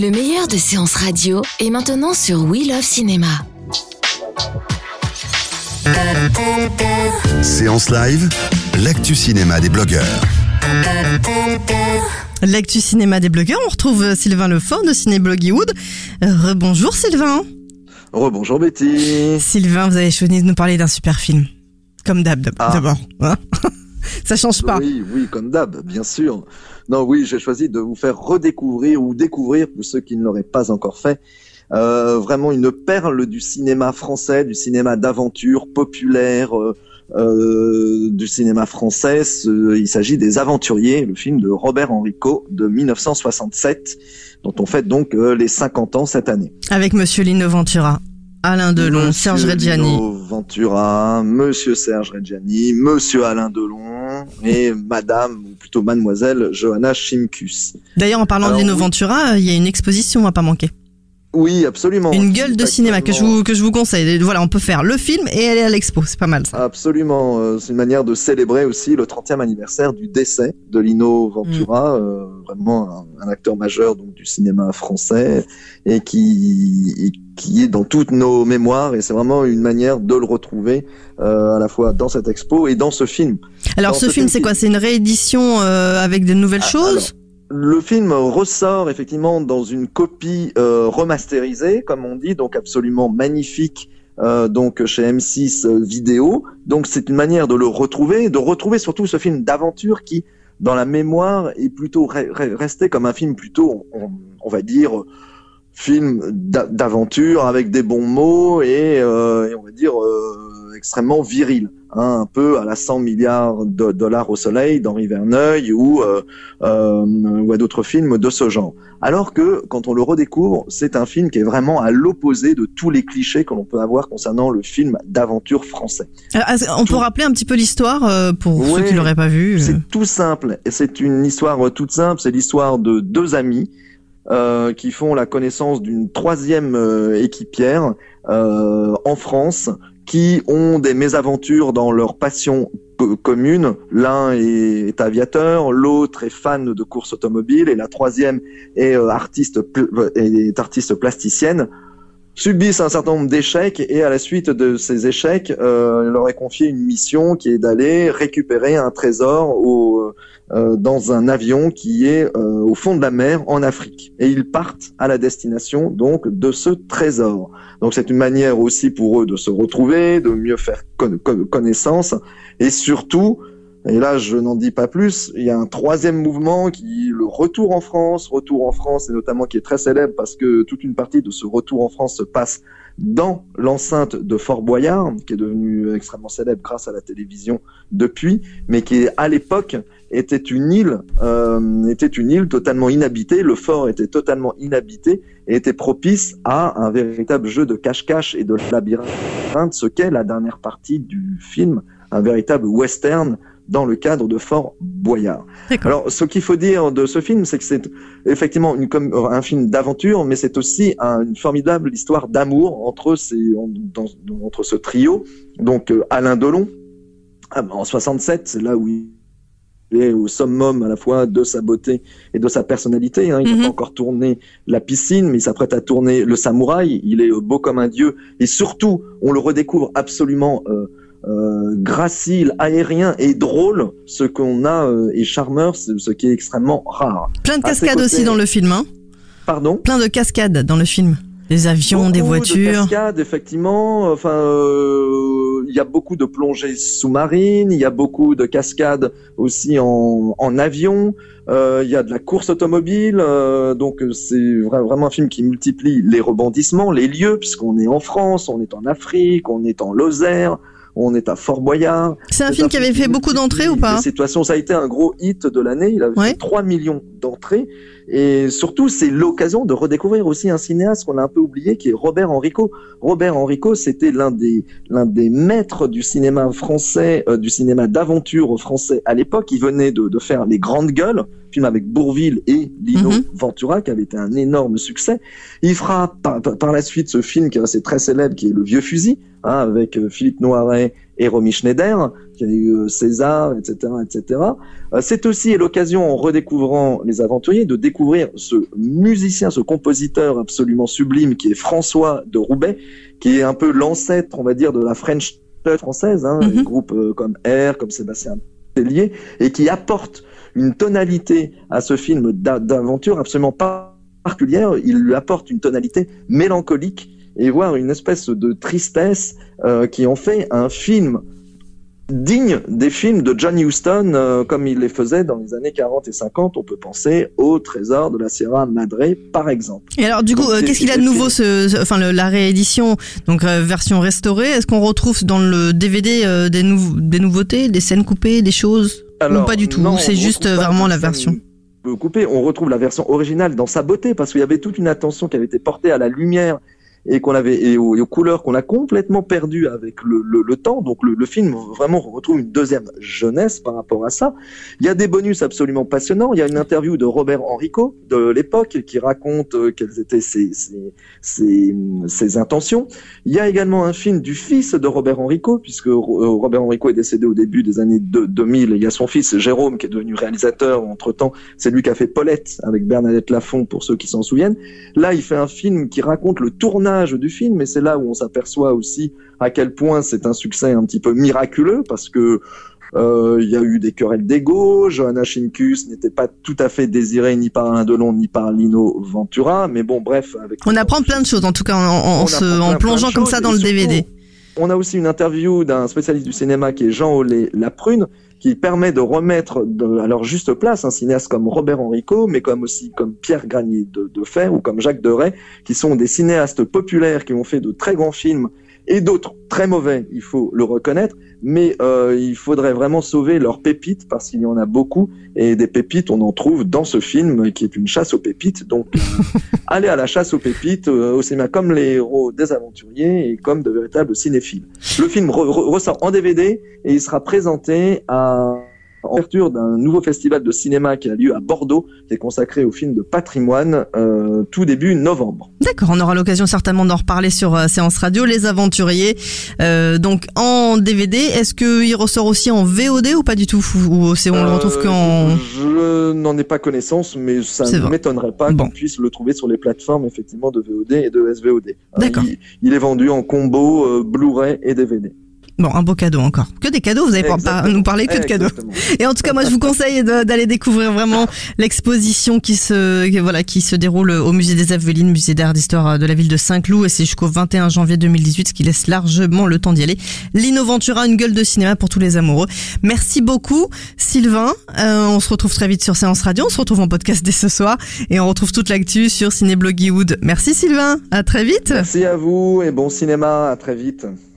Le meilleur de séances radio est maintenant sur We Love Cinéma. Séance live, l'actu cinéma des blogueurs. L'actu cinéma des blogueurs, on retrouve Sylvain Lefort de Cinébloggywood. Rebonjour Sylvain. Rebonjour Betty. Sylvain, vous avez choisi de nous parler d'un super film. Comme d'hab Ah. d'abord. hein Ça change pas. Oui, oui, comme d'hab, bien sûr. Non, oui, j'ai choisi de vous faire redécouvrir ou découvrir, pour ceux qui ne l'auraient pas encore fait, euh, vraiment une perle du cinéma français, du cinéma d'aventure populaire, euh, euh, du cinéma français. Il s'agit des Aventuriers, le film de Robert Enrico de 1967, dont on fête donc les 50 ans cette année. Avec Monsieur Lino Ventura, Alain Delon, Monsieur Serge Reggiani. Lino Ventura, Monsieur Serge Reggiani, Monsieur Alain Delon et Madame, ou plutôt Mademoiselle Johanna Chimkus. D'ailleurs, en parlant Alors, de Lino. Ventura, il y a une exposition à pas manquer. Oui, absolument. Une gueule de cinéma que je vous, que je vous conseille. Voilà, on peut faire le film et aller à l'expo. C'est pas mal ça. Absolument, euh, c'est une manière de célébrer aussi le 30e anniversaire du décès de Lino Ventura, Mm. euh, vraiment un, un acteur majeur donc du cinéma français et qui et qui est dans toutes nos mémoires et c'est vraiment une manière de le retrouver euh, à la fois dans cette expo et dans ce film. Alors, dans ce ce film, c'est quoi? C'est une réédition euh, avec de nouvelles Ah, choses? Le film ressort effectivement dans une copie euh, remasterisée, comme on dit, donc absolument magnifique, euh, donc chez M6 Vidéo. Donc c'est une manière de le retrouver, de retrouver surtout ce film d'aventure qui, dans la mémoire, est plutôt re- re- resté comme un film plutôt, on va dire, film d'a- d'aventure avec des bons mots et, euh, et on va dire euh, extrêmement viril, hein, un peu à la 100 milliards de dollars au soleil d'Henri Verneuil ou euh, euh, ou à d'autres films de ce genre. Alors que quand on le redécouvre, c'est un film qui est vraiment à l'opposé de tous les clichés que l'on peut avoir concernant le film d'aventure français. Est-ce- On peut rappeler un petit peu l'histoire euh, pour Oui, ceux qui l'auraient pas vu. C'est tout simple et c'est une histoire toute simple. C'est l'histoire de deux amis euh, qui font la connaissance d'une troisième euh, équipière euh, en France qui ont des mésaventures dans leur passion co- commune. L'un est, aviateur, l'autre est fan de course automobile et la troisième est euh, artiste est artiste plasticienne subissent un certain nombre d'échecs et à la suite de ces échecs, euh, il leur est confié une mission qui est d'aller récupérer un trésor au, euh, dans un avion qui est euh, au fond de la mer en Afrique. Et ils partent à la destination donc de ce trésor. Donc c'est une manière aussi pour eux de se retrouver, de mieux faire con- con- connaissance et surtout et là, je n'en dis pas plus. Il y a un troisième mouvement qui, le retour en France, retour en France, et notamment qui est très célèbre parce que toute une partie de ce retour en France se passe dans l'enceinte de Fort Boyard, qui est devenu extrêmement célèbre grâce à la télévision depuis, mais qui à l'époque était une île, euh, était une île totalement inhabitée. Le fort était totalement inhabité et était propice à un véritable jeu de cache-cache et de labyrinthe, ce qu'est la dernière partie du film, un véritable western dans le cadre de Fort Boyard. Alors, ce qu'il faut dire de ce film, c'est que c'est effectivement une, comme, un film d'aventure, mais c'est aussi un- une formidable histoire d'amour entre ces, en- dans- dans- entre ce trio. Donc, euh, Alain Delon, ah, en 67, c'est là où il est au summum à la fois de sa beauté et de sa personnalité. Hein. Il n'a Mhm. pas encore tourné la piscine, mais il s'apprête à tourner le samouraï. Il est euh, beau comme un dieu. Et surtout, on le redécouvre absolument euh, euh, gracile, aérien et drôle, ce qu'on a euh, et charmeur, ce qui est extrêmement rare. Plein de cascades côtés- aussi dans le film. Hein. Pardon? Plein de cascades dans le film. Des avions, des De voitures. cascades, effectivement. Enfin, euh, il y a beaucoup de plongées sous-marines. Il y a beaucoup de cascades aussi en, en avion. Euh, il y a de la course automobile. euh, donc c'est vra- vraiment un film qui multiplie les rebondissements, les lieux, puisqu'on est en France, on est en Afrique, on est en Lozère, On est à Fort Boyard. C'est un film qui avait fait beaucoup d'entrées ou pas Situation, ça a été un gros hit de l'année. Il a fait 3 millions d'entrées. Et surtout, c'est l'occasion de redécouvrir aussi un cinéaste qu'on a un peu oublié, qui est Robert Enrico. Robert Enrico, c'était l'un des l'un des maîtres du cinéma français, euh, du cinéma d'aventure français à l'époque. Il venait de, de, faire Les Grandes Gueules, film avec Bourville et Lino mhm. Ventura, qui avait été un énorme succès. Il fera par, par, la suite ce film qui est resté très célèbre, qui est Le Vieux Fusil, hein, avec euh, Philippe Noiret et Romy Schneider, qui a eu euh, César, etc., etc. Euh, c'est aussi l'occasion, en redécouvrant Les Aventuriers, de découvrir ce musicien, ce compositeur absolument sublime qui est François de Roubaix, qui est un peu l'ancêtre, on va dire, de la French française, hein, mm groupes comme R, comme Sébastien Tellier, et qui apporte une tonalité à ce film d'aventure absolument particulière. Il lui apporte une tonalité mélancolique et voire une espèce de tristesse euh, qui en fait un film digne des films de John Huston euh, comme il les faisait dans les années 40 et 50. On peut penser au Trésor de la Sierra Madre par exemple. Et alors du coup, euh, qu'est-ce qu'il a de nouveau ce, enfin la réédition donc version restaurée? Est-ce qu'on retrouve dans le DVD des, des nouveautés, des scènes coupées, des choses? Alors, Ou pas du tout C'est juste vraiment la version coupée. On retrouve la version originale dans sa beauté parce qu'il y avait toute une attention qui avait été portée à la lumière et qu'on avait et aux, couleurs qu'on a complètement perdu avec le, le, temps. Donc le, film vraiment retrouve une deuxième jeunesse par rapport à ça. Il y a des bonus absolument passionnants. Il y a une interview de Robert Enrico de l'époque qui raconte euh, quelles étaient ses, ses, intentions. Il y a également un film du fils de Robert Enrico puisque euh, Robert Enrico est décédé au début des années 2000. Il y a son fils Jérôme qui est devenu réalisateur entre temps. C'est lui qui a fait Paulette avec Bernadette Lafont pour ceux qui s'en souviennent. Là, il fait un film qui raconte le tournage du film, et c'est là où on s'aperçoit aussi à quel point c'est un succès un petit peu miraculeux, parce que euh, il y a eu des querelles d'ego. Johanna Schinkus n'était pas tout à fait désirée ni par Alain Delon ni par Lino Ventura. Mais bon, bref. Avec on apprend plein de choses, en tout cas, en, en, plongeant comme ça dans le DVD. On a aussi une interview d'un spécialiste du cinéma qui est Jean Olé Laprune, qui permet de remettre à leur juste place un cinéaste comme Robert Enrico, mais comme aussi comme Pierre Granier de, de Fer ou comme Jacques Deray, qui sont des cinéastes populaires qui ont fait de très grands films et d'autres très mauvais, il faut le reconnaître, mais euh, il faudrait vraiment sauver leurs pépites parce qu'il y en a beaucoup et des pépites on en trouve dans ce film qui est une chasse aux pépites. Donc allez à la chasse aux pépites euh, au cinéma comme les héros des aventuriers et comme de véritables cinéphiles. Le film ressort en DVD et il sera présenté à en ouverture d'un nouveau festival de cinéma qui a lieu à Bordeaux, qui est consacré au film de patrimoine, euh, tout début novembre. D'accord, on aura l'occasion certainement d'en reparler sur euh, Séance Radio, Les Aventuriers. Euh, donc en DVD, est-ce qu'il ressort aussi en VOD ou pas du tout? Ou c'est on le retrouve euh, qu'en... Je n'en ai pas connaissance, mais ça ne m'étonnerait pas qu'on puisse le trouver sur les plateformes effectivement de VOD et de SVOD. D'accord. il, est vendu en combo Blu-ray et DVD. Bon, un beau cadeau encore. Que des cadeaux, vous allez pas nous parler que de cadeaux. Et en tout cas, moi, je vous conseille d'aller découvrir vraiment l'exposition qui se, voilà, qui se déroule au musée des Avelines, musée d'art d'histoire de la ville de Saint-Cloud, et c'est jusqu'au 21 janvier 2018, ce qui laisse largement le temps d'y aller. Lino Ventura, une gueule de cinéma pour tous les amoureux. Merci beaucoup, Sylvain. Euh, on se retrouve très vite sur Séance Radio. On se retrouve en podcast dès ce soir, et on retrouve toute l'actu sur Cinébloggywood. Merci, Sylvain. À très vite. Merci à vous, et bon cinéma. À très vite.